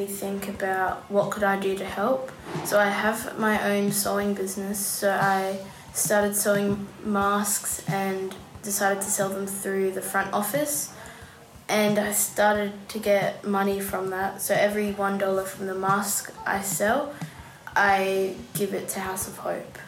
me think about what could I do to help. So I have my own sewing business. So I started sewing masks and decided to sell them through the front office. And I started to get money from that. So every one dollar from the mask I sell, I give it to House of Hope.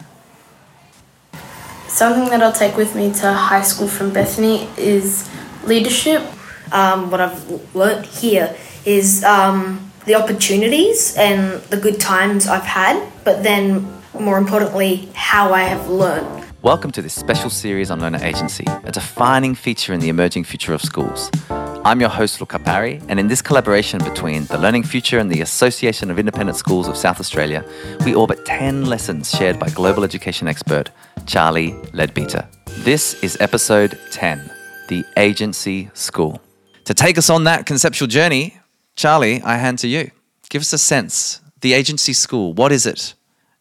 Something that I'll take with me to high school from Bethany is leadership. Um, what I've learnt here is um, the opportunities and the good times I've had, but then more importantly, how I have learned. Welcome to this special series on learner agency, a defining feature in the emerging future of schools. I'm your host, Luca Parry, and in this collaboration between the Learning Future and the Association of Independent Schools of South Australia, we orbit 10 lessons shared by global education expert Charlie Leadbeater. This is episode 10 The Agency School. To take us on that conceptual journey, Charlie, I hand to you. Give us a sense. The Agency School, what is it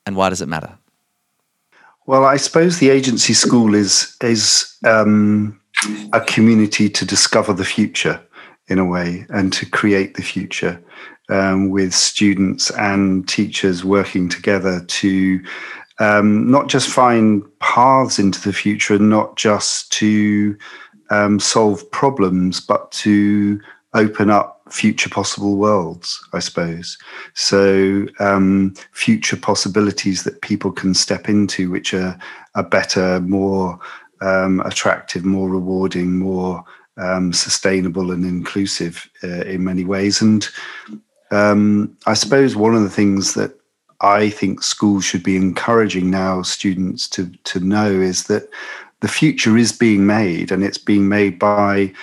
and why does it matter? Well, I suppose the agency school is is um, a community to discover the future in a way and to create the future um, with students and teachers working together to um, not just find paths into the future and not just to um, solve problems, but to open up future possible worlds, I suppose. So, um, future possibilities that people can step into, which are, are better, more um, attractive, more rewarding, more um, sustainable and inclusive uh, in many ways. And um, I suppose one of the things that I think schools should be encouraging now students to to know is that the future is being made, and it's being made by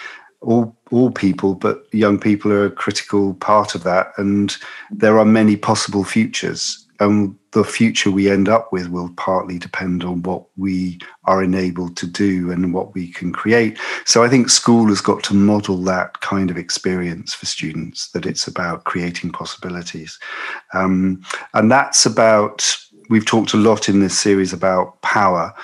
all all people, but young people are a critical part of that. And there are many possible futures. And the future we end up with will partly depend on what we are enabled to do and what we can create. So I think school has got to model that kind of experience for students, that it's about creating possibilities. Um, and that's about, we've talked a lot in this series about power,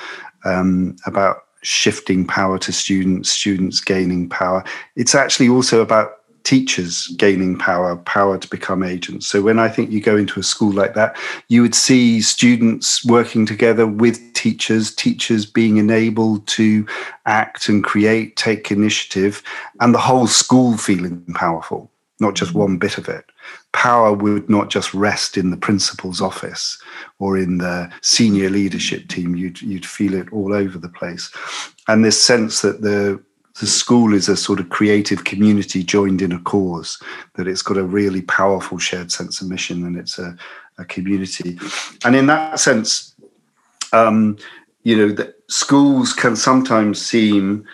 um, about shifting power to students, students gaining power. It's actually also about teachers gaining power, power to become agents. So when I think you go into a school like that, you would see students working together with teachers, teachers being enabled to act and create, take initiative, and the whole school feeling powerful, not just mm-hmm. one bit of it power would not just rest in the principal's office or in the senior leadership team. You'd you'd feel it all over the place, and this sense that the the school is a sort of creative community joined in a cause. That it's got a really powerful shared sense of mission, and it's a, a community. And in that sense, um, you know, that schools can sometimes seem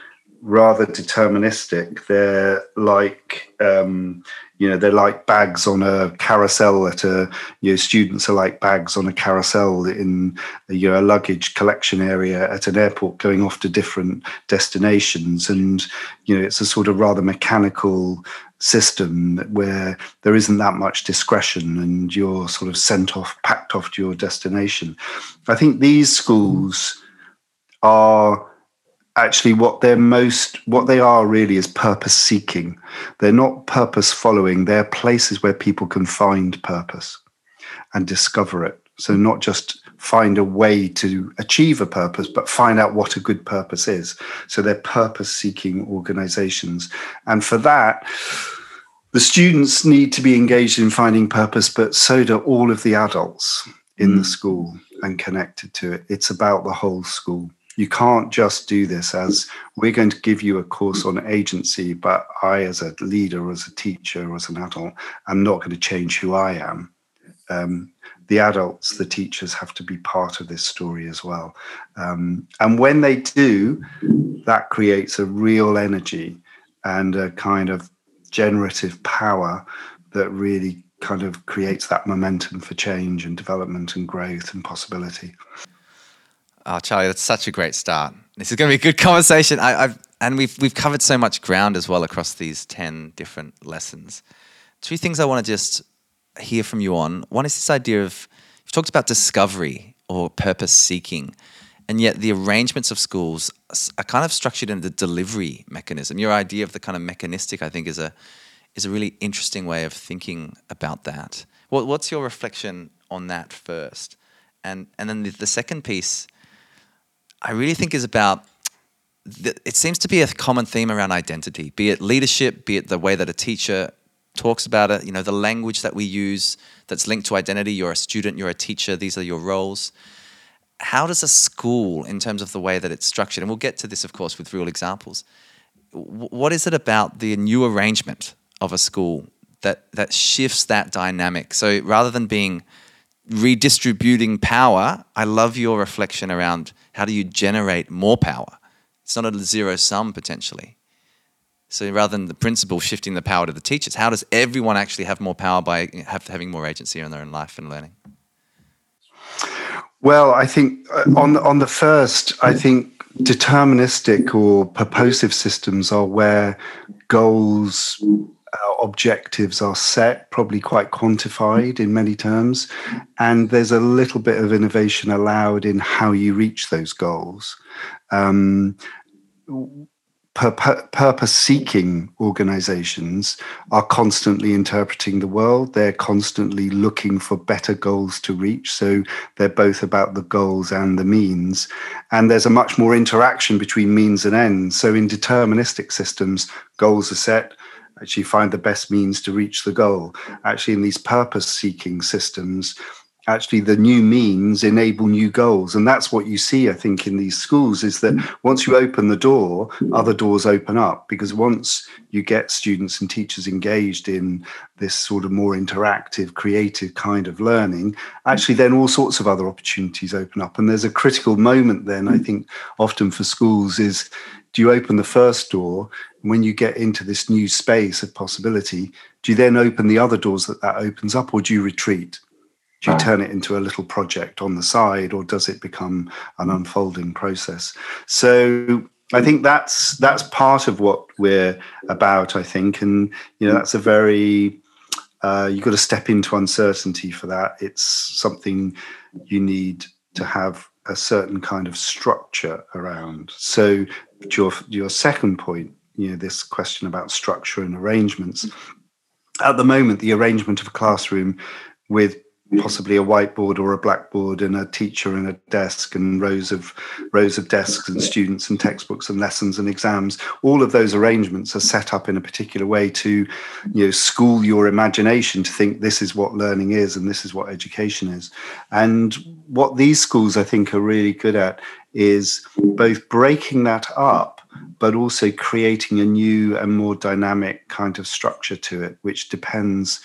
rather deterministic. They're like um, you know they're like bags on a carousel at a you know students are like bags on a carousel in you know a luggage collection area at an airport going off to different destinations and you know it's a sort of rather mechanical system where there isn't that much discretion and you're sort of sent off packed off to your destination i think these schools are actually what they're most what they are really is purpose seeking. They're not purpose following. They're places where people can find purpose and discover it. So not just find a way to achieve a purpose but find out what a good purpose is. So they're purpose seeking organizations. And for that the students need to be engaged in finding purpose but so do all of the adults in mm. the school and connected to it. It's about the whole school you can't just do this as we're going to give you a course on agency, but I, as a leader, as a teacher, as an adult, I'm not going to change who I am. Um, the adults, the teachers have to be part of this story as well. Um, and when they do, that creates a real energy and a kind of generative power that really kind of creates that momentum for change and development and growth and possibility. Oh, Charlie, that's such a great start. This is going to be a good conversation. I, have and we've we've covered so much ground as well across these ten different lessons. Two things I want to just hear from you on. One is this idea of you've talked about discovery or purpose seeking, and yet the arrangements of schools are kind of structured in the delivery mechanism. Your idea of the kind of mechanistic, I think, is a is a really interesting way of thinking about that. What, what's your reflection on that first? And, and then the, the second piece, I really think is about it seems to be a common theme around identity, be it leadership, be it the way that a teacher talks about it, you know, the language that we use that's linked to identity. You're a student, you're a teacher, these are your roles. How does a school, in terms of the way that it's structured, and we'll get to this, of course, with real examples, what is it about the new arrangement of a school that, that shifts that dynamic? So rather than being redistributing power, I love your reflection around how do you generate more power? It's not a zero sum potentially. So rather than the principal shifting the power to the teachers, how does everyone actually have more power by have, having more agency in their own life and learning? Well, I think uh, on on the first, I think deterministic or purposive systems are where goals, uh, objectives are set, probably quite quantified in many terms, and there's a little bit of innovation allowed in how you reach those goals. Um, purpose seeking organizations are constantly interpreting the world. They're constantly looking for better goals to reach. So they're both about the goals and the means. And there's a much more interaction between means and ends. So in deterministic systems, goals are set. Actually, find the best means to reach the goal. Actually, in these purpose seeking systems, actually the new means enable new goals. And that's what you see i think in these schools is that once you open the door other doors open up. Because once you get students and teachers engaged in this sort of more interactive creative kind of learning actually then all sorts of other opportunities open up. And there's a critical moment then i think often for schools is do you open the first door? When you get into this new space of possibility do you then open the other doors that that opens up or do you retreat? Do you turn it into a little project on the side or does it become an unfolding process? So i think that's that's part of what we're about i think and you know that's a very uh, you've got to step into uncertainty for that. It's something you need to have a certain kind of structure around. So your your second point you know this question about structure and arrangements. At the moment the arrangement of a classroom with possibly a whiteboard or a blackboard and a teacher and a desk and rows of rows of desks and students and textbooks and lessons and exams. All of those arrangements are set up in a particular way to you know school your imagination to think this is what learning is and this is what education is. And what these schools i think are really good at is both breaking that up but also creating a new and more dynamic kind of structure to it which depends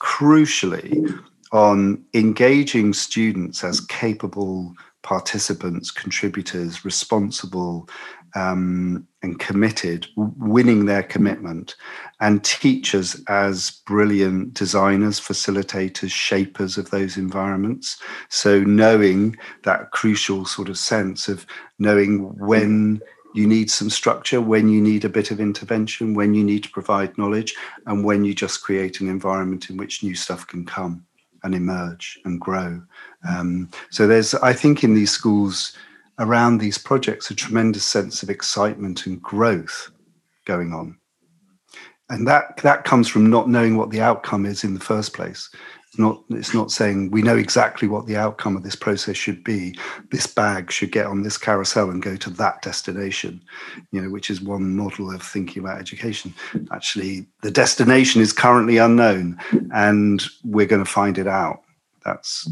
crucially on engaging students as capable participants, contributors, responsible um, and committed, winning their commitment, and teachers as brilliant designers, facilitators, shapers of those environments. So, knowing that crucial sort of sense of knowing when you need some structure, when you need a bit of intervention, when you need to provide knowledge, and when you just create an environment in which new stuff can come and emerge and grow. Um, so there's, I think, in these schools around these projects, a tremendous sense of excitement and growth going on, and that that comes from not knowing what the outcome is in the first place. It's not, it's not saying we know exactly what the outcome of this process should be. This bag should get on this carousel and go to that destination, you know, which is one model of thinking about education. Actually, the destination is currently unknown and we're going to find it out. That's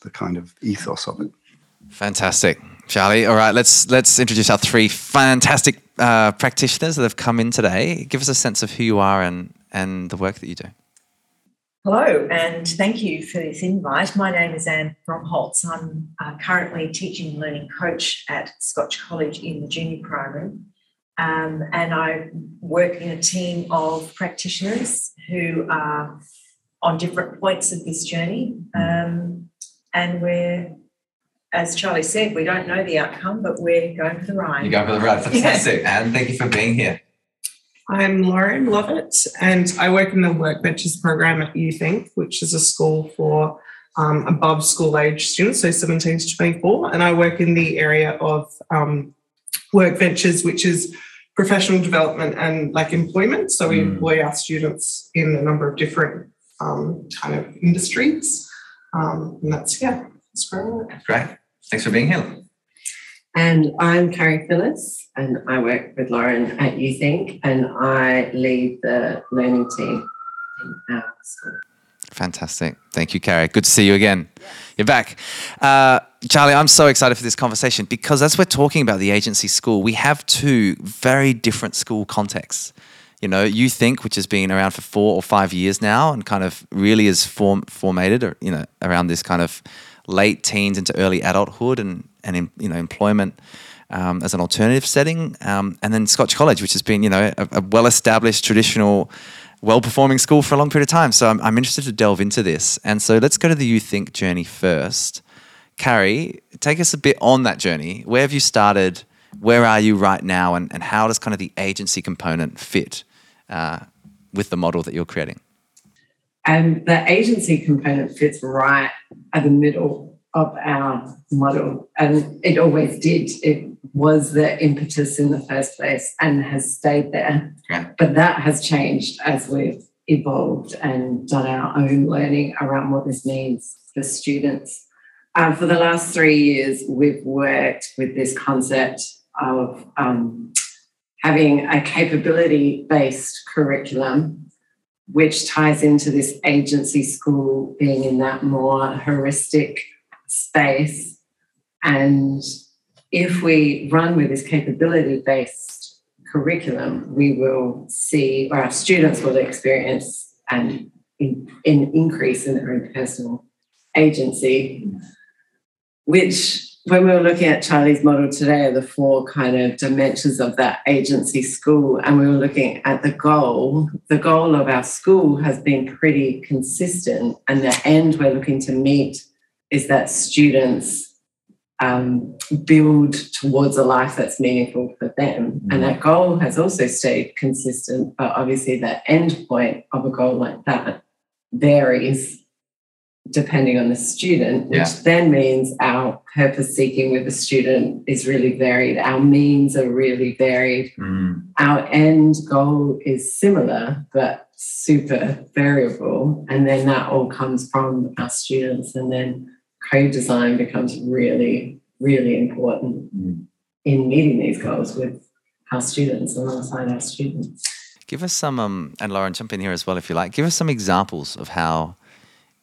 the kind of ethos of it. Fantastic. Charlie, all right, let's let's introduce our three fantastic uh, practitioners that have come in today. Give us a sense of who you are and and the work that you do. Hello, and thank you for this invite. My name is Ann Fromholz. I'm uh, currently teaching and learning coach at Scotch College in the junior program. Um, and I work in a team of practitioners who are on different points of this journey. Um, and we're, as Charlie said, we don't know the outcome, but we're going for the ride. You're going for the ride. Fantastic. Yeah. And thank you for being here. I'm Lauren Lovett, and I work in the Workventures program at Youth Inc, which is a school for um, above school age students, so 17 to 24. And I work in the area of um, Workventures, which is professional development and like employment. So we Mm. employ our students in a number of different um, kind of industries. Um, and that's, yeah, that's great. Great. Thanks for being here. And I'm Carrie Phillis, and I work with Lauren at Youth Inc, and I lead the learning team in our school. Fantastic. Thank you, Carrie. Good to see you again. You're back. Uh, Charlie, I'm so excited for this conversation because as we're talking about the agency school, we have two very different school contexts. You know, Youth Inc, which has been around for four or five years now and kind of really is form, formated, or, you know, around this kind of late teens into early adulthood and, and you know, employment um, as an alternative setting. Um, and then Scotch College, which has been, you know, a, a well-established traditional well-performing school for a long period of time. So I'm, I'm interested to delve into this. And so let's go to the Youth Inc journey first. Carrie, take us a bit on that journey. Where have you started? Where are you right now? And, and how does kind of the agency component fit uh, with the model that you're creating? And the agency component fits right at the middle of our model, and it always did. It was the impetus in the first place and has stayed there. Yeah. But that has changed as we've evolved and done our own learning around what this means for students. Um, for the last three years, we've worked with this concept of um, having a capability based curriculum which ties into this agency school being in that more heuristic space. And if we run with this capability based curriculum, we will see, or our students will experience an, an increase in their own personal agency, which when we were looking at Charlie's model today, the four kind of dimensions of that agency school, and we were looking at the goal. The goal of our school has been pretty consistent, and the end we're looking to meet is that students um, build towards a life that's meaningful for them. And that goal has also stayed consistent, but obviously, the end point of a goal like that varies depending on the student, which Yeah. then means our purpose seeking with the student is really varied. Our means are really varied. Our end goal is similar, but super variable. And then that all comes from our students. And then co design becomes really, really important in meeting these goals with our students alongside our students. Give us some, um, and Lauren, jump in here as well if you like. Give us some examples of how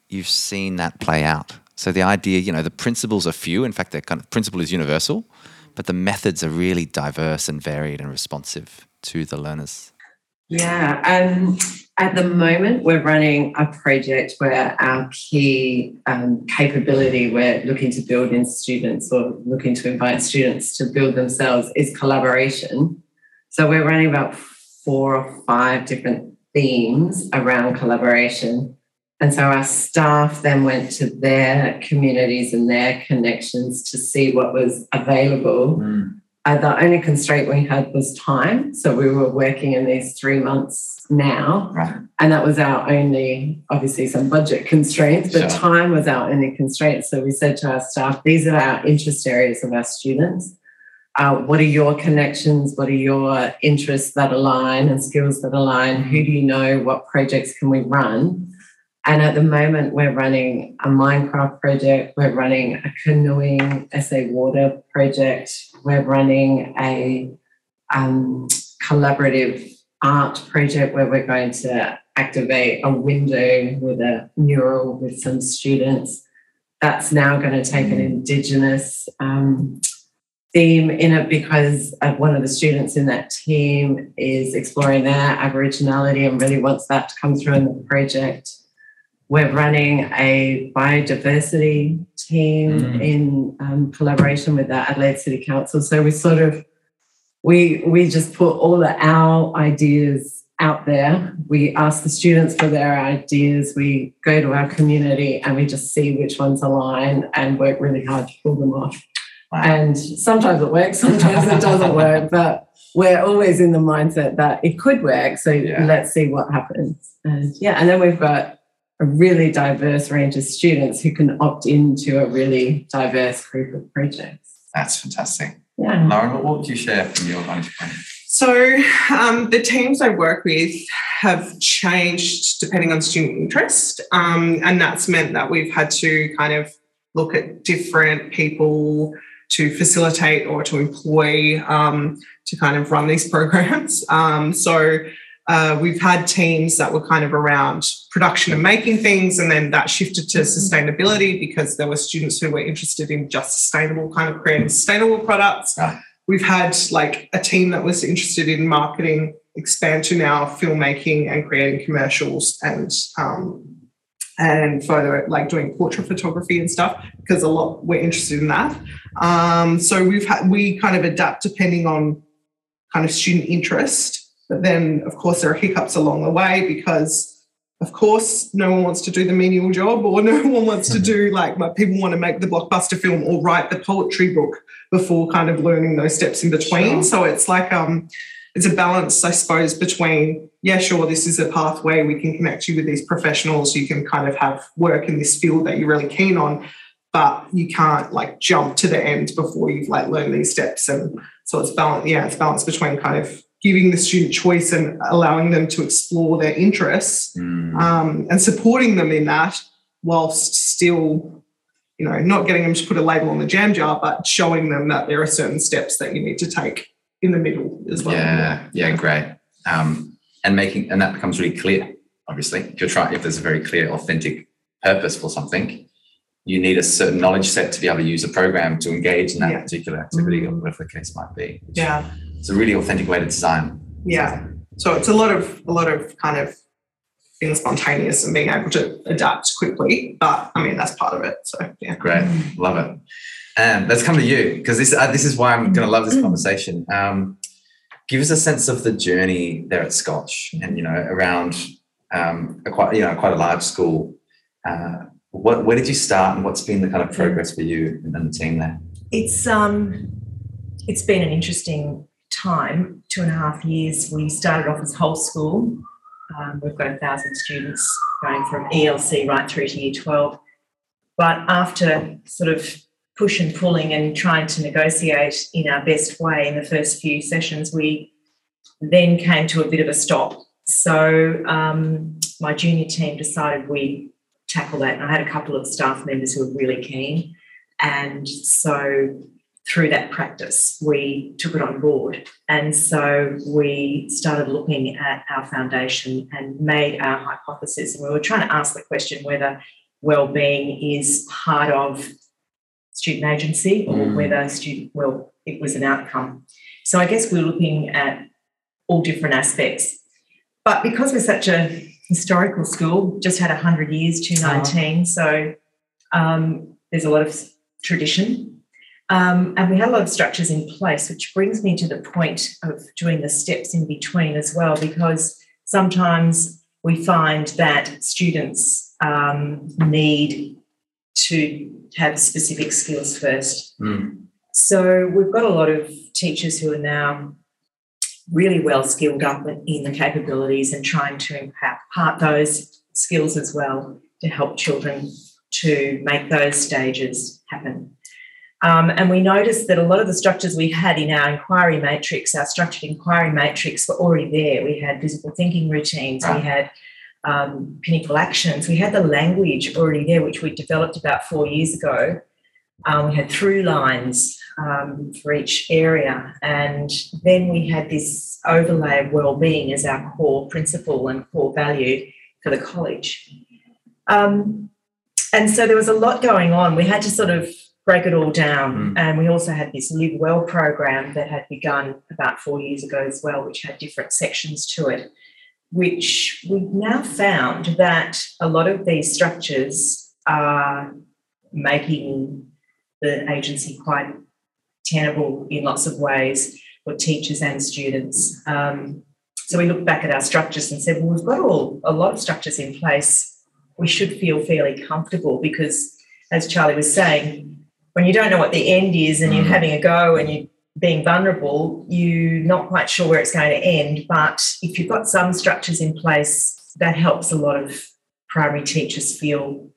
you've seen that play out. So the idea, you know, the principles are few. In fact, the kind of principle is universal, but the methods are really diverse and varied and responsive to the learners. Yeah, um, at the moment, we're running a project where our key um, capability we're looking to build in students or looking to invite students to build themselves is collaboration. So we're running about four or five different themes around collaboration. And so our staff then went to their communities and their connections to see what was available uh, the only constraint we had was time. So we were working in these three months now. Right. And that was our only, obviously, some budget constraints, but Sure. time was our only constraint. So we said to our staff, these are our interest areas of our students. Uh, what are your connections? What are your interests that align and skills that align? Who do you know? What projects can we run? And at the moment, we're running a Minecraft project, we're running a canoeing SA Water project, we're running a um, collaborative art project where we're going to activate a window with a mural with some students. That's now going to take an Indigenous um, theme in it because uh, one of the students in that team is exploring their Aboriginality and really wants that to come through in the project. We're running a biodiversity team Mm. in um, collaboration with the Adelaide City Council. So we sort of we we just put all of our ideas out there. We ask the students for their ideas. We go to our community and we just see which ones align and work really hard to pull them off. And sometimes it works, sometimes it doesn't work, but we're always in the mindset that it could work. So Yeah. let's see what happens. And yeah, and then we've got a really diverse range of students who can opt into a really diverse group of projects. That's fantastic. Yeah. Lauren, what- what would you share from your vantage point? So um, the teams I work with have changed depending on student interest, um, and that's meant that we've had to kind of look at different people to facilitate or to employ um, to kind of run these programs. Um, so uh, we've had teams that were kind of around production and making things, and then that shifted to sustainability because there were students who were interested in just sustainable kind of creating sustainable products. Right. We've had like a team that was interested in marketing expand to now filmmaking and creating commercials and um, and further like doing portrait photography and stuff because a lot we're interested in that. Um, so we've had we kind of adapt depending on kind of student interest, but then of course there are hiccups along the way because of course no one wants to do the menial job or no one wants to do like people want to make the blockbuster film or write the poetry book before kind of learning those steps in between. Sure. So it's like um it's a balance, I suppose, between, yeah, sure, this is a pathway, we can connect you with these professionals, you can kind of have work in this field that you're really keen on, but you can't like jump to the end before you've like learned these steps. And so it's balance, yeah, it's balance between kind of giving the student choice and allowing them to explore their interests Mm, um, and supporting them in that whilst still you know not getting them to put a label on the jam jar but showing them that there are certain steps that you need to take in the middle as well yeah, yeah, great. Um, and making and that becomes really clear. Obviously, if you're trying, if there's a very clear, authentic purpose for something, you need a certain knowledge set to be able to use a program to engage in that Yeah. particular activity, or whatever the case might be. yeah it's a really authentic way to design. yeah so it's a lot of a lot of kind of being spontaneous and being able to adapt quickly but i mean that's part of it so yeah Great, love it. And let's come to you because this uh, this is why I'm going to love this conversation. Um, give us a sense of the journey there at Scotch, and you know around um, a quite you know quite a large school. Uh, what where did you start, and what's been the kind of progress for you and the team there? It's um, it's been an interesting time. Two and a half years. We started off as whole school. Um, we've got a thousand students going from ELC right through to Year Twelve. But after sort of push and pulling and trying to negotiate in our best way in the first few sessions, we then came to a bit of a stop. So um, my junior team decided we tackle that. And I had a couple of staff members who were really keen. And so through that practice, we took it on board. And so we started looking at our foundation and made our hypothesis. And we were trying to ask the question whether well-being is part of student agency or Mm. whether student well it was an outcome. So I guess we're looking at all different aspects. But because we're such a historical school, just had 100 years, 219, so um, there's a lot of tradition. Um, and we had a lot of structures in place, which brings me to the point of doing the steps in between as well, because sometimes we find that students um, need to have specific skills first. Mm. So we've got a lot of teachers who are now really well skilled up in the capabilities and trying to impart those skills as well to help children to make those stages happen. Um, and we noticed that a lot of the structures we had in our inquiry matrix, our structured inquiry matrix, were already there. We had visible thinking routines, we had um, pinnacle actions, we had the language already there, which we developed about four years ago. Um, we had through lines um, for each area, and then we had this overlay of well-being as our core principle and core value for the college. Um, and so there was a lot going on. We had to sort of break it all down, Mm. and we also had this Live Well program that had begun about four years ago as well, which had different sections to it. Which we've now found that a lot of these structures are making the agency quite tenable in lots of ways for teachers and students. Um, so we looked back at our structures and said, well, we've got all a lot of structures in place. We should feel fairly comfortable because, as Charlie was saying, when you don't know what the end is and you're Mm. having a go and you're being vulnerable, you're not quite sure where it's going to end. But if you've got some structures in place, that helps a lot of primary teachers feel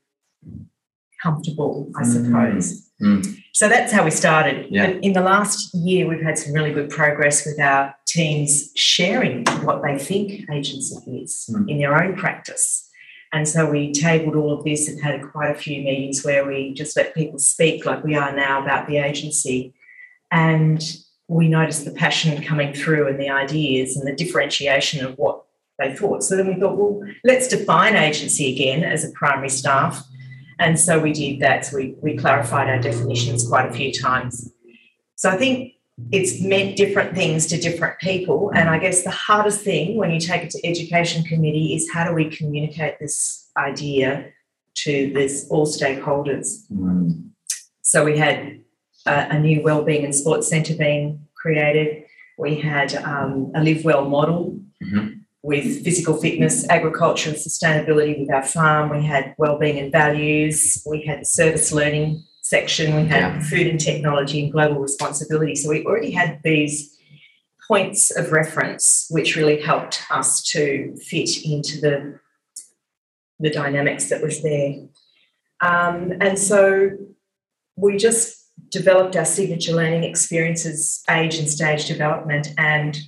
comfortable, I Mm. suppose. Mm. So that's how we started. Yeah. But in the last year, we've had some really good progress with our teams sharing what they think agency is Mm. in their own practice. And so we tabled all of this and had quite a few meetings where we just let people speak like we are now about the agency. And we noticed the passion coming through and the ideas and the differentiation of what they thought. So then we thought, well, let's define agency again as a primary staff. And so we did that. So we, we clarified our definitions quite a few times. So I think it's meant different things to different people. And I guess the hardest thing when you take it to education committee is how do we communicate this idea to this all stakeholders? Mm. So we had a, a new wellbeing and sports centre being created. We had um, a live well model Mhm. with physical fitness, agriculture, and sustainability with our farm. We had wellbeing and values. We had service learning section. We had Yeah. food and technology and global responsibility. So we already had these points of reference, which really helped us to fit into the the dynamics that was there. Um, and so we just developed our signature learning experiences, age and stage development, and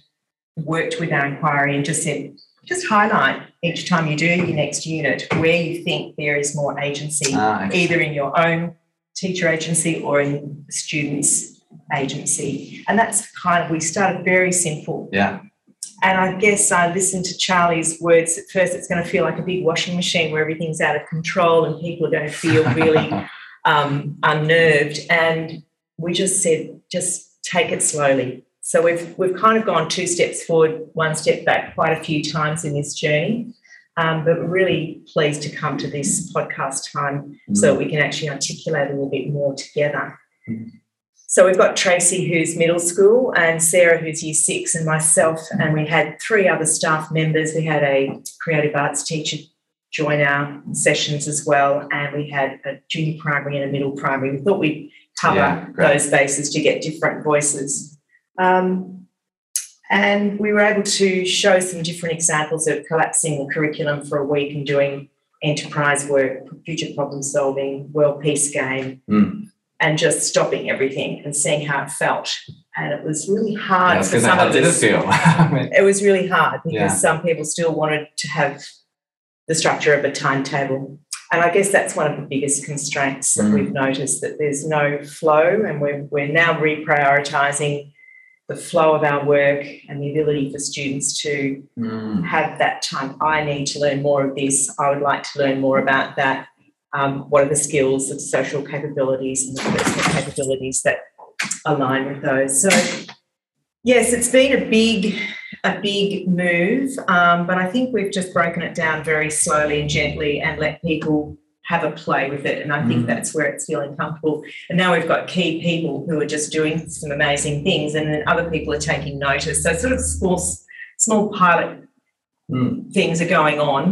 worked with our inquiry and just said, just highlight each time you do your next unit where you think there is more agency, Ah, okay. either in your own teacher agency or in students' agency. And that's kind of, we started very simple. Yeah. And I guess I listened to Charlie's words. At first, it's going to feel like a big washing machine where everything's out of control and people are going to feel really um, unnerved. And we just said, just take it slowly. So we've we've kind of gone two steps forward, one step back, quite a few times in this journey. Um, but we're really pleased to come to this podcast time so that we can actually articulate a little bit more together. So we've got Tracy, who's middle school, and Sarah, who's year six, and myself, and we had three other staff members. We had a creative arts teacher join our sessions as well, and we had a junior primary and a middle primary. We thought we'd cover Yeah, those bases to get different voices. Um, and we were able to show some different examples of collapsing the curriculum for a week and doing enterprise work, future problem solving, world peace game, Mm. and just stopping everything and seeing how it felt. And it was really hard was for some how of did it feel? It was really hard because Yeah. some people still wanted to have the structure of a timetable. And I guess that's one of the biggest constraints that Mm. we've noticed that there's no flow, and we're, we're now reprioritizing the flow of our work and the ability for students to mm. have that time. I need to learn more of this. I would like to learn more about that. Um, what are the skills, the social capabilities, and the personal capabilities that align with those? So, yes, it's been a big, a big move, um, but I think we've just broken it down very slowly and gently and let people have a play with it. And I think Mm. that's where it's feeling comfortable. And now we've got key people who are just doing some amazing things, and then other people are taking notice. So, sort of small, small pilot Mm. things are going on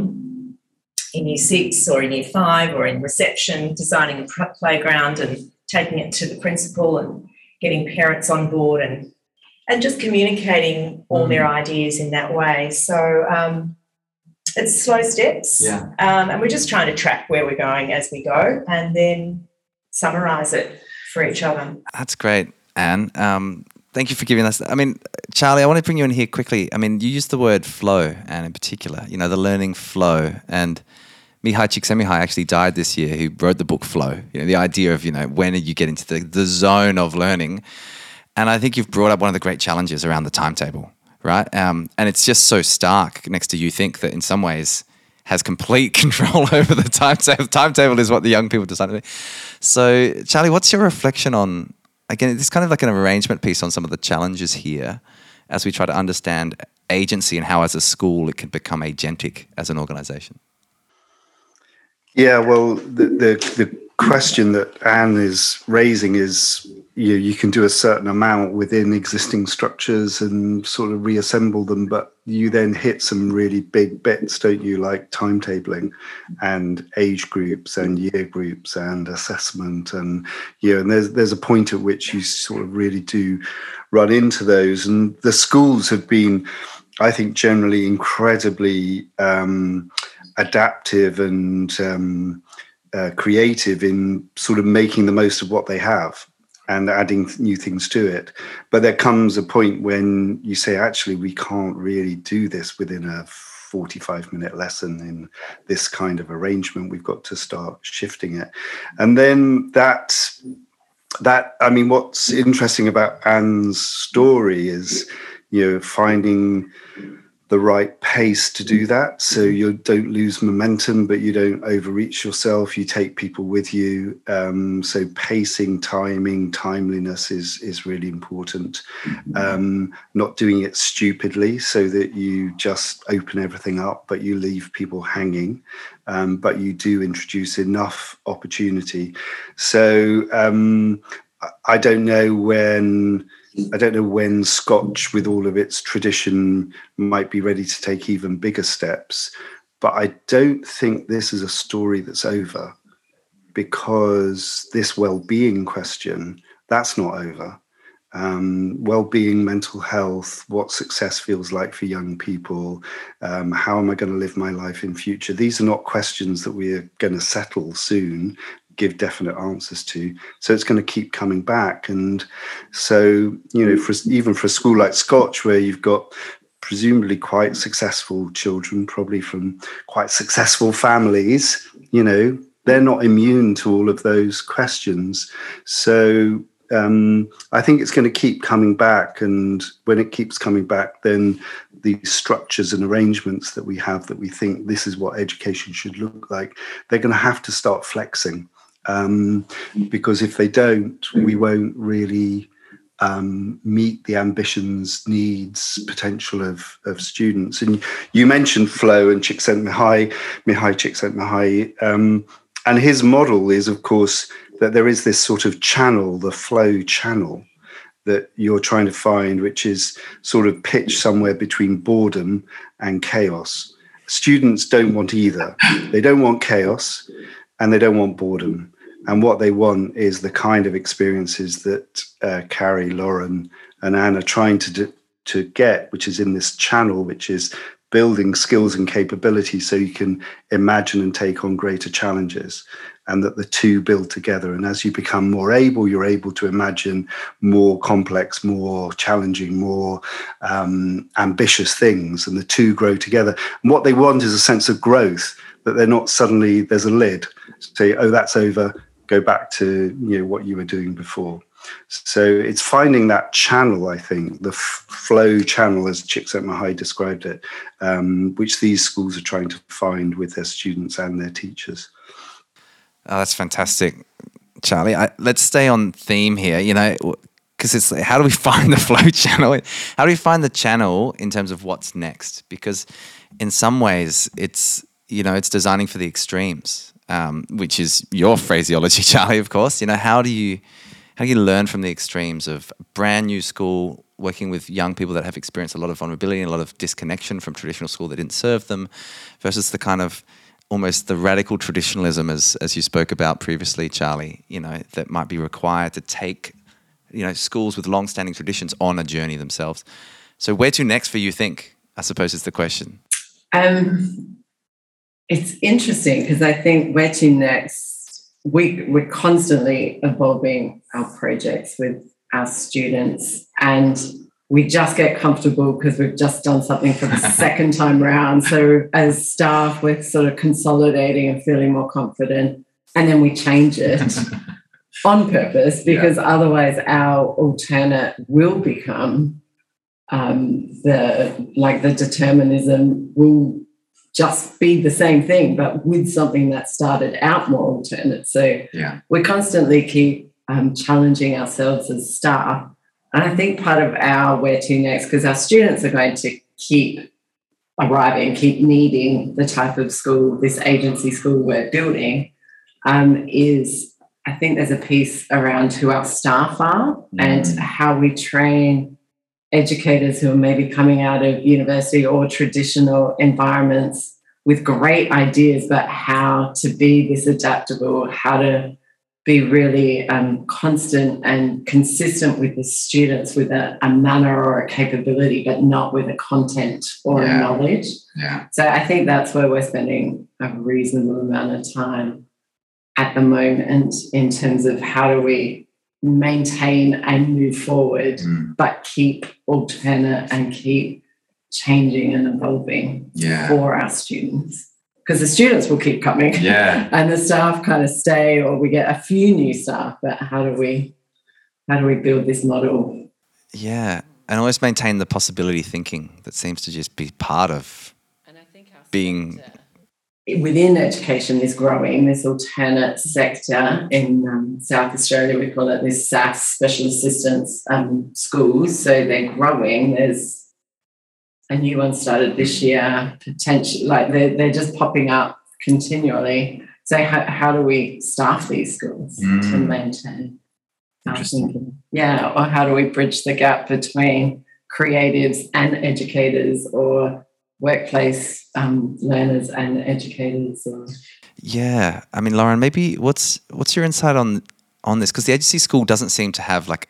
in year six or in year five or in reception, designing a playground and taking it to the principal and getting parents on board and and just communicating all their ideas in that way. So um, it's slow steps, Yeah. um, and we're just trying to track where we're going as we go, and then summarize it for each other. That's great, Ann. Um, thank you for giving us. I mean, Charlie, I want to bring you in here quickly. I mean, you used the word flow, and in particular, you know, the learning flow. And Mihai Csikszentmihalyi actually died this year. Who wrote the book Flow? You know, the idea of you know when you get into the, the zone of learning. And I think you've brought up one of the great challenges around the timetable, right? Um, and it's just so stark next to Youth Inc that in some ways has complete control over the timetable. Timetable is what the young people decide. So, Charlie, what's your reflection on again? This kind of like an arrangement piece on some of the challenges here as we try to understand agency and how, as a school, it can become agentic as an organization. Yeah, well, the, the the question that Ann is raising is you you can do a certain amount within existing structures and sort of reassemble them, but you then hit some really big bits, don't you? Like timetabling and age groups and year groups and assessment and you know, and there's there's a point at which you sort of really do run into those, and the schools have been, I think, generally incredibly. Um, adaptive and um, uh, creative in sort of making the most of what they have and adding new things to it. But there comes a point when you say, actually, we can't really do this within a 45 minute lesson in this kind of arrangement. We've got to start shifting it. And then that that I mean, what's interesting about Ann's story is, you know, finding the right pace to do that. So you don't lose momentum, but you don't overreach yourself. You take people with you. Um, so pacing, timing, timeliness is is really important. Um, not doing it stupidly, so that you just open everything up, but you leave people hanging. Um, but you do introduce enough opportunity. So um, I don't know when I don't know when Scotch, with all of its tradition, might be ready to take even bigger steps. But I don't think this is a story that's over because this well-being question that's not over. Um, well-being, mental health, what success feels like for young people, um, how am I going to live my life in future? These are not questions that we are going to settle soon give definite answers to. So it's going to keep coming back. And so, you know, for even for a school like Scotch, where you've got presumably quite successful children, probably from quite successful families, you know, they're not immune to all of those questions. So um, I think it's going to keep coming back. And when it keeps coming back, then the structures and arrangements that we have that we think this is what education should look like, they're going to have to start flexing um, because if they don't, we won't really um, meet the ambitions, needs, potential of, of students. And you mentioned Flow and Csikszentmihalyi, Mihai Csikszentmihalyi, um, and his model is, of course, that there is this sort of channel, the flow channel, that you're trying to find, which is sort of pitched somewhere between boredom and chaos. Students don't want either. They don't want chaos and they don't want boredom and what they want is the kind of experiences that uh, Carrie, Lauren, and Ann are trying to do, to get, which is in this channel, which is building skills and capabilities so you can imagine and take on greater challenges and that the two build together. And as you become more able you're able to imagine more complex more challenging more um, ambitious things and the two grow together. And what they want is a sense of growth that they're not suddenly there's a lid. Say oh that's over go back to you know what you were doing before. So it's finding that channel, I think, the f- flow channel, as Csikszentmihalyi described it, um, which these schools are trying to find with their students and their teachers. Oh, that's fantastic, Charlie. I, let's stay on theme here. You know, because it's how do we find the flow channel? How do we find the channel in terms of what's next? Because in some ways, it's you know, it's designing for the extremes um, which is your phraseology, Charlie. Of course, you know how do you how do you learn from the extremes of brand new school, working with young people that have experienced a lot of vulnerability and a lot of disconnection from traditional school that didn't serve them, versus the kind of almost the radical traditionalism, as as you spoke about previously, Charlie. You know that might be required to take you know schools with long-standing traditions on a journey themselves. So where to next for you? Think I suppose is the question. Um, it's interesting because I think where to next, we, we're constantly evolving our projects with our students and we just get comfortable because we've just done something for the second time round. So as staff, we're sort of consolidating and feeling more confident. And then we change it on purpose because yeah. otherwise our alternate will become um, the like the determinism will just be the same thing, but with something that started out more alternate. So yeah. we constantly keep um, challenging ourselves as staff. And I think part of our where to next, because our students are going to keep arriving, keep needing the type of school, this agency school we're building, um, is I think there's a piece around who our staff are mm. and how we train educators who are maybe coming out of university or traditional environments with great ideas about how to be this adaptable, how to be really um, constant and consistent with the students with a, a, manner or a capability, but not with a content or yeah. a knowledge. Yeah. So I think that's where we're spending a reasonable amount of time. at the moment in terms of how do we maintain and move forward, Mm. but keep alternate and keep changing and evolving Yeah. for our students. Because the students will keep coming Yeah. and the staff kind of stay or we get a few new staff, but how do we how do we build this model? Yeah. And always maintain the possibility thinking that seems to just be part of being. Within education is growing, this alternate sector in um, South Australia, we call it this SAS special assistance um, schools. So they're growing. There's a new one started this year, potentially, like they're, they're just popping up continually. So, how, how do we staff these schools to Mm. maintain? our Interesting. thinking? Yeah, or how do we bridge the gap between creatives and educators or workplace um, learners and educators or Yeah. I mean, Lauren, maybe what's what's your insight on on this? Because the agency school doesn't seem to have like,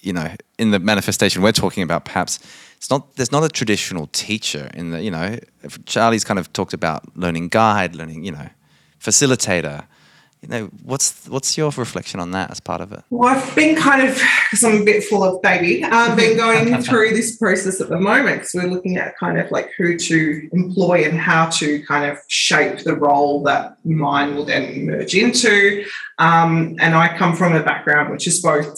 you know, in the manifestation we're talking about, perhaps it's not. There's not a traditional teacher in the. You know, Charlie's kind of talked about learning guide, learning. You know, facilitator. You know, what's what's your reflection on that as part of it? Well, I've been kind of, because I'm a bit full of baby, I've been going through this process at the moment because we're looking at kind of like who to employ and how to kind of shape the role that mine will then merge into. Um, and I come from a background which is both,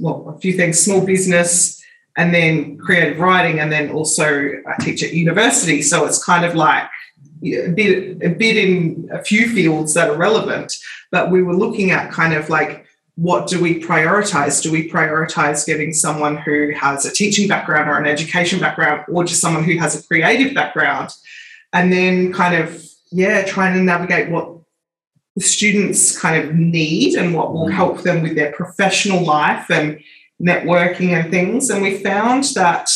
well, a few things, small business and then creative writing, and then also I teach at university. So it's kind of like a bit, a bit in a few fields that are relevant but we were looking at kind of like what do we prioritize? Do we prioritize getting someone who has a teaching background or an education background, or just someone who has a creative background? And then kind of, yeah, trying to navigate what the students kind of need and what will help them with their professional life and networking and things. And we found that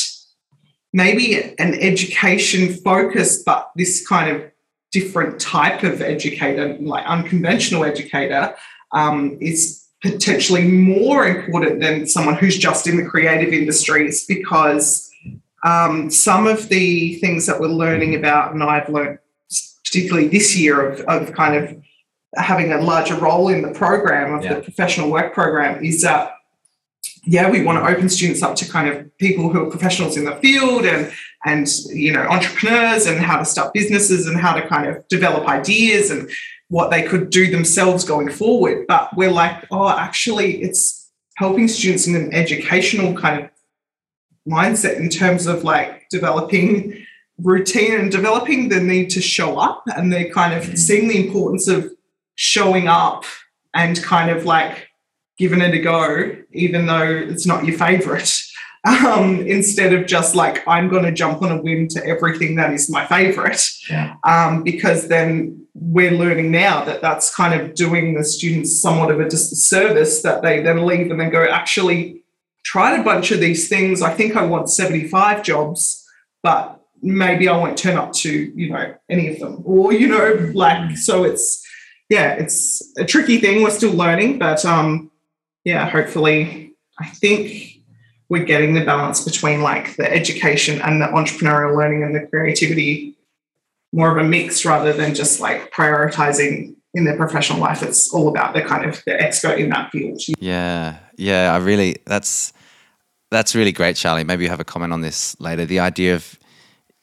maybe an education focus, but this kind of different type of educator, like unconventional educator, um, is potentially more important than someone who's just in the creative industries because um, some of the things that we're learning about, and I've learned particularly this year of, of kind of having a larger role in the program of Yeah. the professional work program, is that yeah, we want to open students up to kind of people who are professionals in the field and and you know entrepreneurs and how to start businesses and how to kind of develop ideas and what they could do themselves going forward. But we're like, oh, actually, it's helping students in an educational kind of mindset in terms of like developing routine and developing the need to show up and they're kind of mm-hmm. seeing the importance of showing up and kind of like giving it a go, even though it's not your favorite. Um, instead of just like, I'm going to jump on a whim to everything that is my favorite. Yeah. Um, because then we're learning now that that's kind of doing the students somewhat of a disservice that they then leave and then go, actually, tried a bunch of these things. I think I want 75 jobs, but maybe I won't turn up to, you know, any of them. Or, you know, like, so it's, yeah, it's a tricky thing. We're still learning, but um, yeah, hopefully, I think we're getting the balance between like the education and the entrepreneurial learning and the creativity more of a mix rather than just like prioritizing in their professional life. It's all about the kind of the expert in that field. Yeah, yeah. I really that's that's really great, Charlie. Maybe you have a comment on this later. The idea of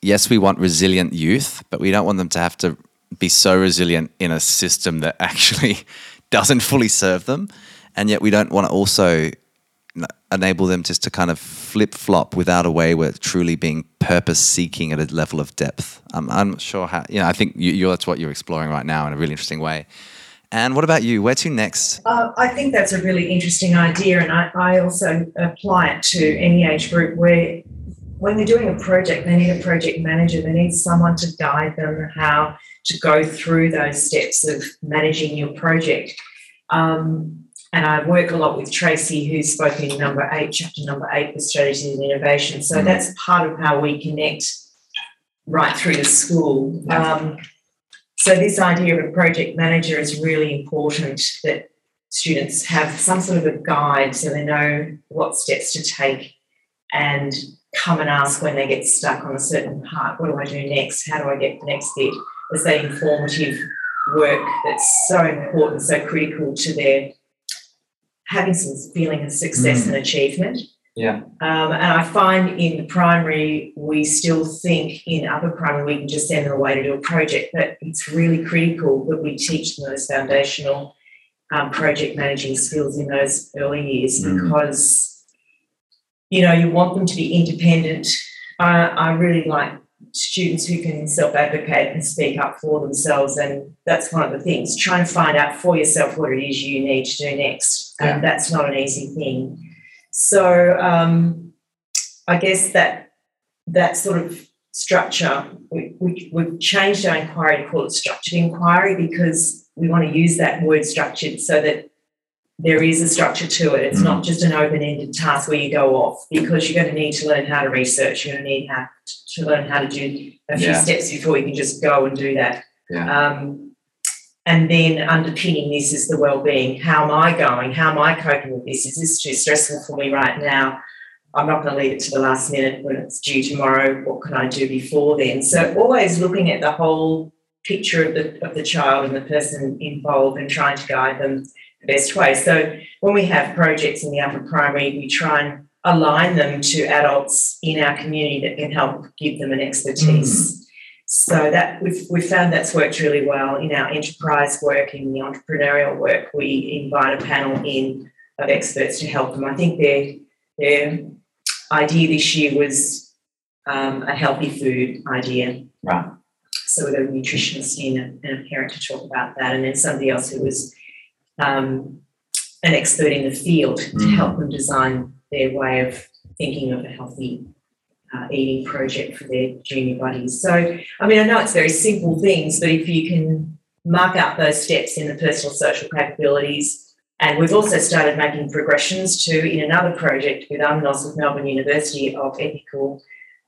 yes, we want resilient youth, but we don't want them to have to be so resilient in a system that actually doesn't fully serve them, and yet we don't want to also enable them just to kind of flip flop without a way where truly being purpose seeking at a level of depth. I'm, I'm not sure how. You know, I think you, you're, that's what you're exploring right now in a really interesting way. And what about you? Where to next? Uh, I think that's a really interesting idea, and I, I also apply it to any age group where, when they're doing a project, they need a project manager. They need someone to guide them how to go through those steps of managing your project. Um, and I work a lot with Tracy, who's spoken in number eight, chapter number eight, with strategy and innovation. So Mm. that's part of how we connect right through to school. Um, so this idea of a project manager is really important that students have some sort of a guide so they know what steps to take and come and ask when they get stuck on a certain part, what do I do next? How do I get the next bit? As they informative work that's so important, so critical to their having some feeling of success Mm. and achievement. Yeah. Um, and I find in the primary, we still think in upper primary we can just send them away to do a project, but it's really critical that we teach them those foundational um, project managing skills in those early years Mm. because, you know, you want them to be independent. I, I really like students who can self advocate and speak up for themselves. And that's one of the things. Try and find out for yourself what it is you need to do next. Yeah. And that's not an easy thing. So um, I guess that that sort of structure, we, we, we've changed our inquiry to call it structured inquiry because we want to use that word structured so that there is a structure to it. It's not just an open-ended task where you go off because you're going to need to learn how to research. You're going to need how to learn how to do a few Yeah. steps before you can just go and do that. Yeah. Um, and then underpinning this is the well-being. How am I going? How am I coping with this? Is this too stressful for me right now? I'm not going to leave it to the last minute when it's due tomorrow. What can I do before then? So always looking at the whole picture of the of the child and the person involved and trying to guide them the best way. So when we have projects in the upper primary, we try and align them to adults in our community that can help give them an expertise. So that we've, we've found that's worked really well in our enterprise work, in the entrepreneurial work. We invite a panel in of experts to help them. I think their their idea this year was um, a healthy food idea. Right. So we got a nutritionist in and a parent to talk about that, and then somebody else who was um, an expert in the field to Mm. help them design their way of thinking of a healthy uh, eating project for their junior buddies. So, I mean, I know it's very simple things, but if you can mark out those steps in the personal social capabilities, and we've also started making progressions to in another project with UMNOS with Melbourne University of ethical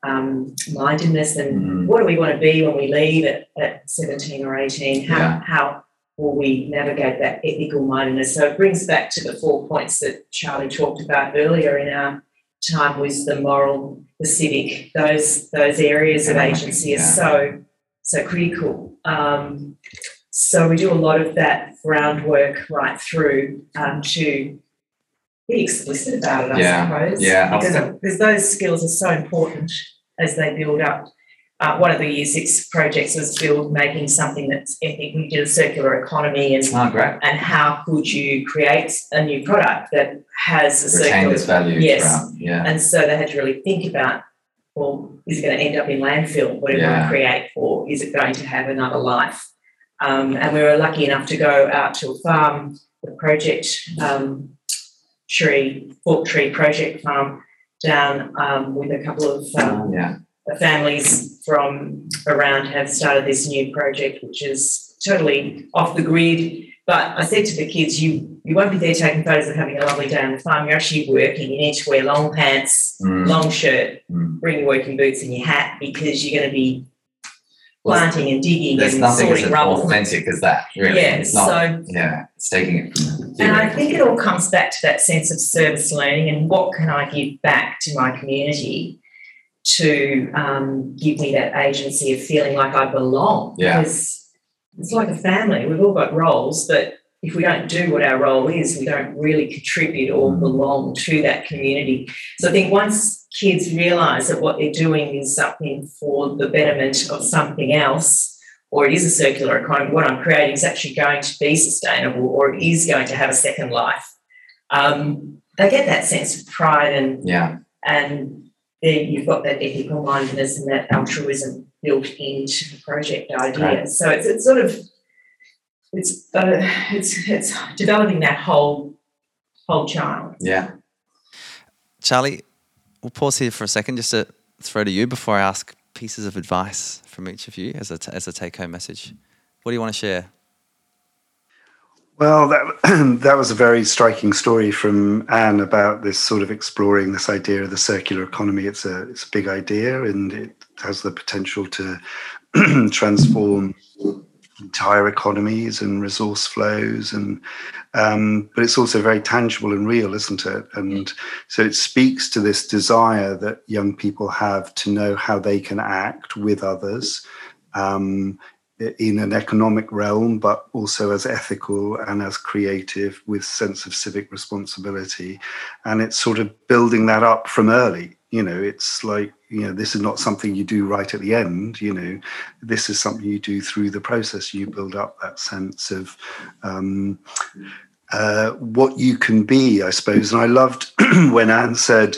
um, mindedness and Mm. what do we want to be when we leave at, at 17 or 18? How, Yeah. how will we navigate that ethical mindedness? So it brings back to the four points that Charlie talked about earlier in our time was the moral, the civic, those those areas of Yeah. agency are so so critical. Um, so we do a lot of that groundwork right through um, to be explicit about it, I Yeah. suppose. Yeah, Because, because those skills are so important as they build up. Uh, one of the year six projects was build making something that's ethic. We did a circular economy and Oh, and how could you create a new product that has a Retain circular value Yes. throughout. Yeah. and so they had to really think about, well, is it going to end up in landfill? What Whatever Yeah. I create, or is it going to have another life? Um, and we were lucky enough to go out to a farm, the project um, tree, fork tree project farm down um, with a couple of um, yeah. families from around have started this new project, which is totally off the grid. But I said to the kids, you you won't be there taking photos of having a lovely day on the farm. You're actually working. You need to wear long pants, Mm. long shirt, Mm. bring your working boots and your hat because you're going to be planting and digging There's and nothing as sorting rubble. authentic as that, really. Yeah, it's not. so yeah, it's taking it from and I think it all comes back to that sense of service learning and what can I give back to my community to um, give me that agency of feeling like I belong. Yeah. Because it's like a family. We've all got roles, but if we don't do what our role is, we don't really contribute or Mm. belong to that community. So I think once kids realise that what they're doing is something for the betterment of something else, or it is a circular economy, what I'm creating is actually going to be sustainable or it is going to have a second life, um, they get that sense of pride and yeah, and then you've got that ethical mindedness and that altruism built into the project idea. Right. So it's, it's sort of it's uh, it's it's developing that whole whole child. yeah. Charlie, we'll pause here for a second just to throw to you before I ask pieces of advice from each of you as a, as a take home message. What do you want to share? Well, that that was a very striking story from Ann about this sort of exploring this idea of the circular economy. It's a it's a big idea, and it has the potential to transform entire economies and resource flows, and um, but it's also very tangible and real, isn't it? And so it speaks to this desire that young people have to know how they can act with others. Um, in an economic realm, but also as ethical and as creative with sense of civic responsibility. And it's sort of building that up from early. You know, it's like, you know, this is not something you do right at the end. You know, this is something you do through the process. You build up that sense of um, uh, what you can be, I suppose. And I loved when Ann said,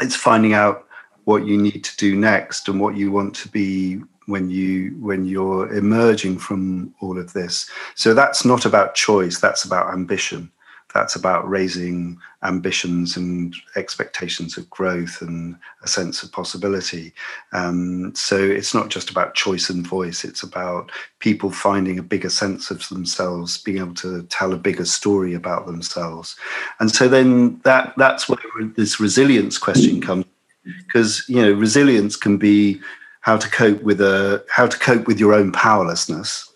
it's finding out what you need to do next and what you want to be when you when you're emerging from all of this. So that's not about choice that's about ambition. That's about raising ambitions and expectations of growth and a sense of possibility. Um, so it's not just about choice and voice it's about people finding a bigger sense of themselves being able to tell a bigger story about themselves. And so then that that's where this resilience question comes because you know resilience can be how to cope with a how to cope with your own powerlessness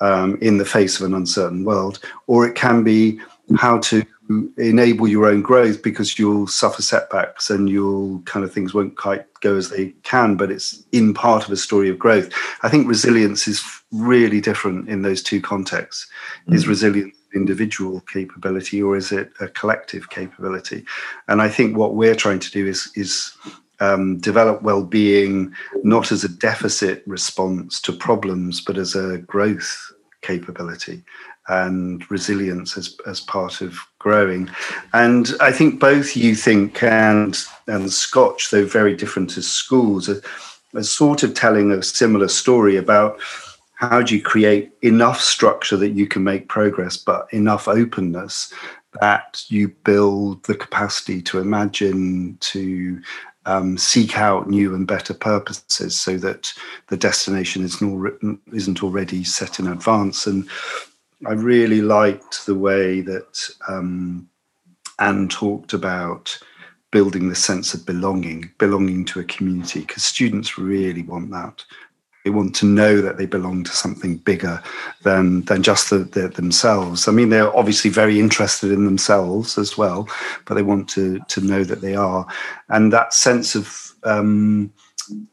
um, in the face of an uncertain world, or it can be how to enable your own growth because you'll suffer setbacks and you'll kind of things won't quite go as they can, but it's in part of a story of growth. I think resilience is really different in those two contexts. Mm-hmm. Is resilience an individual capability or is it a collective capability? And I think what we're trying to do is is um, develop well-being not as a deficit response to problems, but as a growth capability and resilience as, as part of growing. And I think both Youth Inc and and Scotch, though very different as schools, are, are sort of telling a similar story about how do you create enough structure that you can make progress, but enough openness that you build the capacity to imagine, to um, seek out new and better purposes so that the destination isn't, already set in advance. And I really liked the way that um, Ann talked about building the sense of belonging, belonging to a community, because students really want that. They want to know that they belong to something bigger than than just the, the, themselves. I mean, they're obviously very interested in themselves as well, but they want to to know that they are. And that sense of um,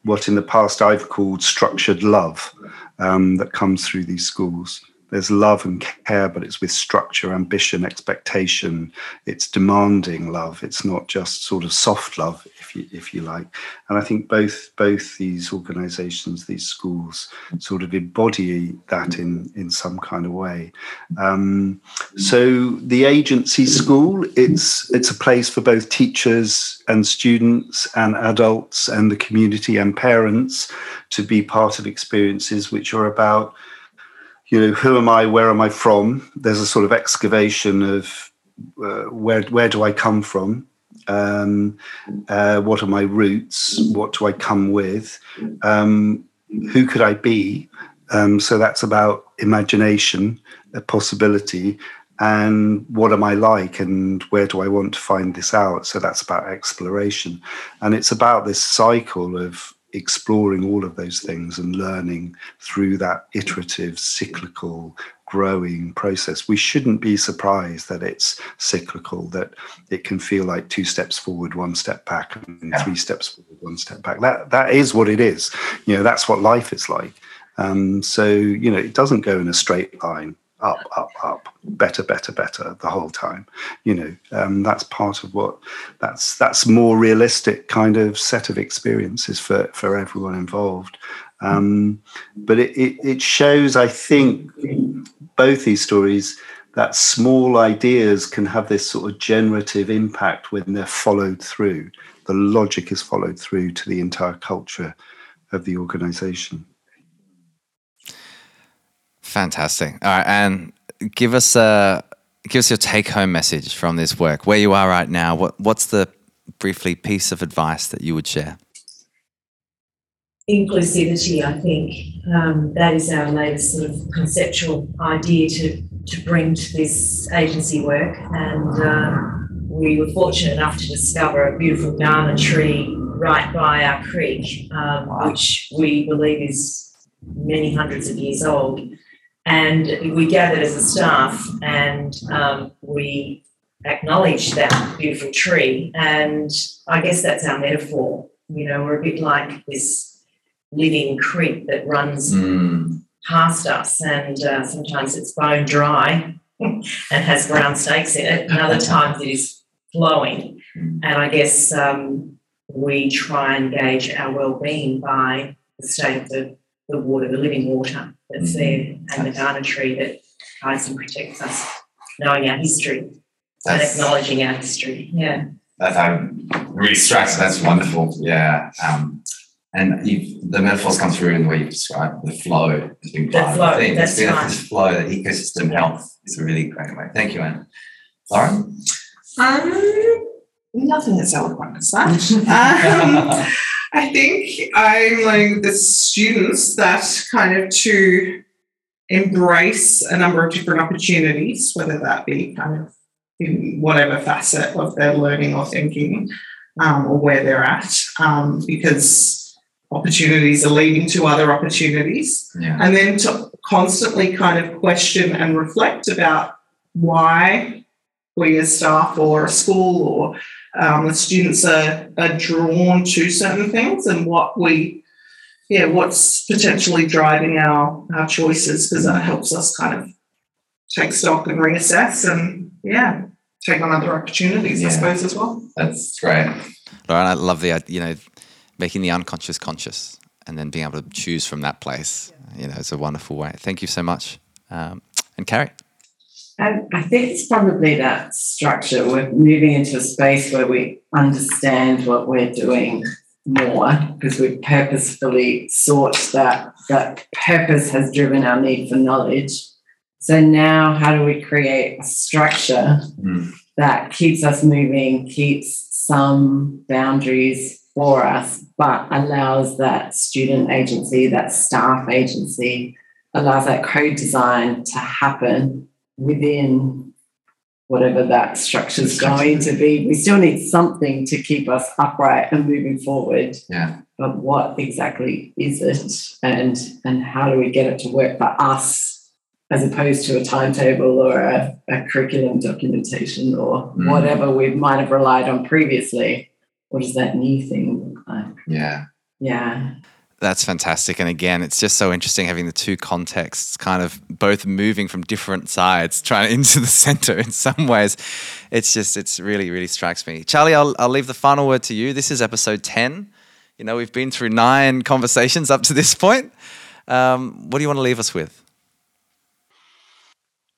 what in the past I've called structured love um, that comes through these schools there's love and care, but it's with structure, ambition, expectation. It's demanding love. It's not just sort of soft love, if you if you like. And I think both both these organisations, these schools, sort of embody that in in some kind of way. Um, so the agency school, it's it's a place for both teachers and students and adults and the community and parents to be part of experiences which are about you know, who am I? Where am I from? There's a sort of excavation of uh, where where do I come from? Um, uh, what are my roots? What do I come with? Um, who could I be? Um, so that's about imagination, a possibility, and what am I like, and where do I want to find this out? So that's about exploration, and it's about this cycle of exploring all of those things and learning through that iterative, cyclical, growing process. We shouldn't be surprised that it's cyclical, that it can feel like two steps forward, one step back, and yeah. three steps forward, one step back. That that is what it is. You know, that's what life is like. Um, so you know, it doesn't go in a straight line up, up, up, better, better, better the whole time. You know, um, that's part of what that's that's more realistic kind of set of experiences for for everyone involved. Um, but it, it, it shows, I think, both these stories that small ideas can have this sort of generative impact when they're followed through. The logic is followed through to the entire culture of the organization. Fantastic. All right, and give us a give us your take home message from this work. Where you are right now. What what's the briefly piece of advice that you would share? Inclusivity, I think um, that is our latest sort of conceptual idea to to bring to this agency work, and um, we were fortunate enough to discover a beautiful Ghana tree right by our creek, um, which we believe is many hundreds of years old. And we gathered as a staff and um, we acknowledged that beautiful tree. And I guess that's our metaphor. You know, we're a bit like this living creek that runs mm. past us, and uh, sometimes it's bone dry and has brown stakes in it, and other times it is flowing. And I guess um, we try and gauge our well-being by the state of the, the water, the living water that's there, and the garden tree that guides and protects us, knowing our history and acknowledging our history. Yeah. that um, really strikes. That's wonderful. Yeah. Um, and you've, the metaphors come through in the way you describe the flow as being The part flow, of the thing. that's the, right. this flow, the ecosystem health is a really great way. Thank you, Ann. Lauren? Um, nothing as eloquent as that. um, I think I'm learning the students that kind of to embrace a number of different opportunities, whether that be kind of in whatever facet of their learning or thinking um, or where they're at, um, because opportunities are leading to other opportunities yeah. and then to constantly kind of question and reflect about why we as staff or a school or um, the students are, are drawn to certain things and what we yeah what's potentially driving our our choices because that helps us kind of take stock and reassess and yeah take on other opportunities Yeah. i suppose as well That's great. Lauren, I love the, you know, making the unconscious conscious and then being able to choose from that place. You know, it's a wonderful way. Thank you so much. Um, and Carrie? And I think it's probably that structure. We're moving into a space where we understand what we're doing more because we've purposefully sought that. That purpose has driven our need for knowledge. So now, how do we create a structure Mm. that keeps us moving, keeps some boundaries for us, but allows that student agency, that staff agency, allows that co-design to happen within whatever that structure is going to be. We still need something to keep us upright and moving forward. Yeah. But what exactly is it, and and how do we get it to work for us, as opposed to a timetable or a, a curriculum documentation or Mm. whatever we might have relied on previously? What does that new thing look like? Yeah. Yeah. That's fantastic. And again, it's just so interesting having the two contexts kind of both moving from different sides, trying into the center in some ways. It's just, it's really, really strikes me. Charlie, I'll, I'll leave the final word to you. This is episode 10. You know, we've been through nine conversations up to this point. Um, what do you want to leave us with?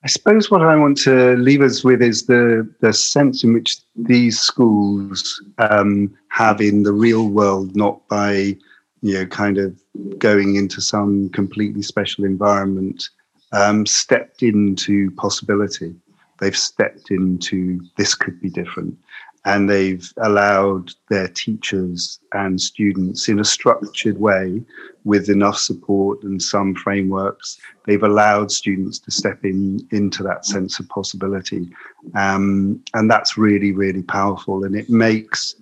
I suppose what I want to leave us with is the the sense in which these schools um, have in the real world, not by you know kind of going into some completely special environment, um, stepped into possibility. They've stepped into this could be different, and they've allowed their teachers and students in a structured way, with enough support and some frameworks they've allowed students to step in into that sense of possibility. Um, and that's really really powerful and it makes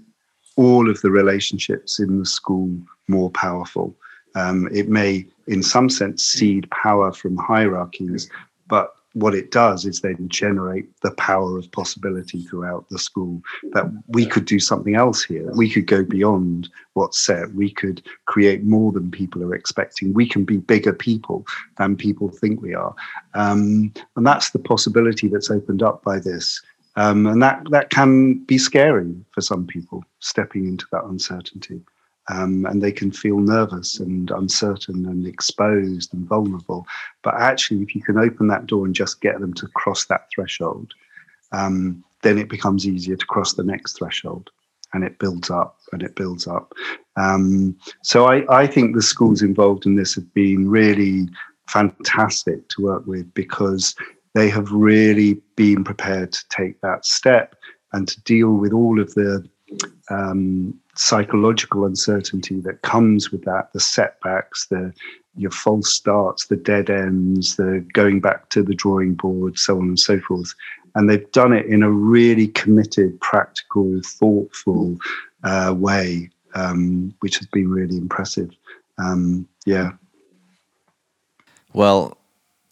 all of the relationships in the school more powerful. Um, it may in some sense seed power from hierarchies but what it does is then generate the power of possibility throughout the school that we could do something else here. We could go beyond what's set. We could create more than people are expecting. We can be bigger people than people think we are. Um, and that's the possibility that's opened up by this. Um, and that that can be scary for some people stepping into that uncertainty um, and they can feel nervous and uncertain and exposed and vulnerable. But actually if you can open that door and just get them to cross that threshold um, then it becomes easier to cross the next threshold and it builds up and it builds up. Um, so I, I think the schools involved in this have been really fantastic to work with because they have really been prepared to take that step and to deal with all of the um, psychological uncertainty that comes with that the setbacks the your false starts the dead ends the going back to the drawing board so on and so forth. And they've done it in a really committed practical thoughtful uh, way um, which has been really impressive. Um, yeah. Well,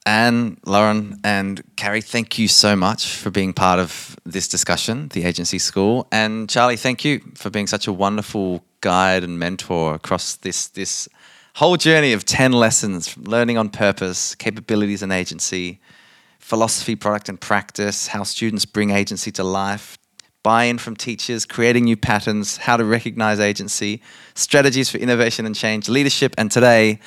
Ann, Lauren, and Carrie, thank you so much for being part of this discussion, the agency school. And Charlie, thank you for being such a wonderful guide and mentor across this this whole journey of 10 lessons from learning on purpose, capabilities and agency, philosophy, product and practice, how students bring agency to life, buy in from teachers, creating new patterns, how to recognize agency, strategies for innovation and change, leadership, and today,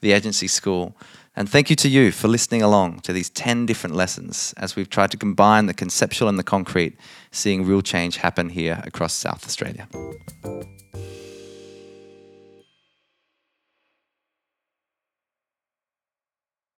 the agency school. And thank you to you for listening along to these 10 different lessons as we've tried to combine the conceptual and the concrete, seeing real change happen here across South Australia.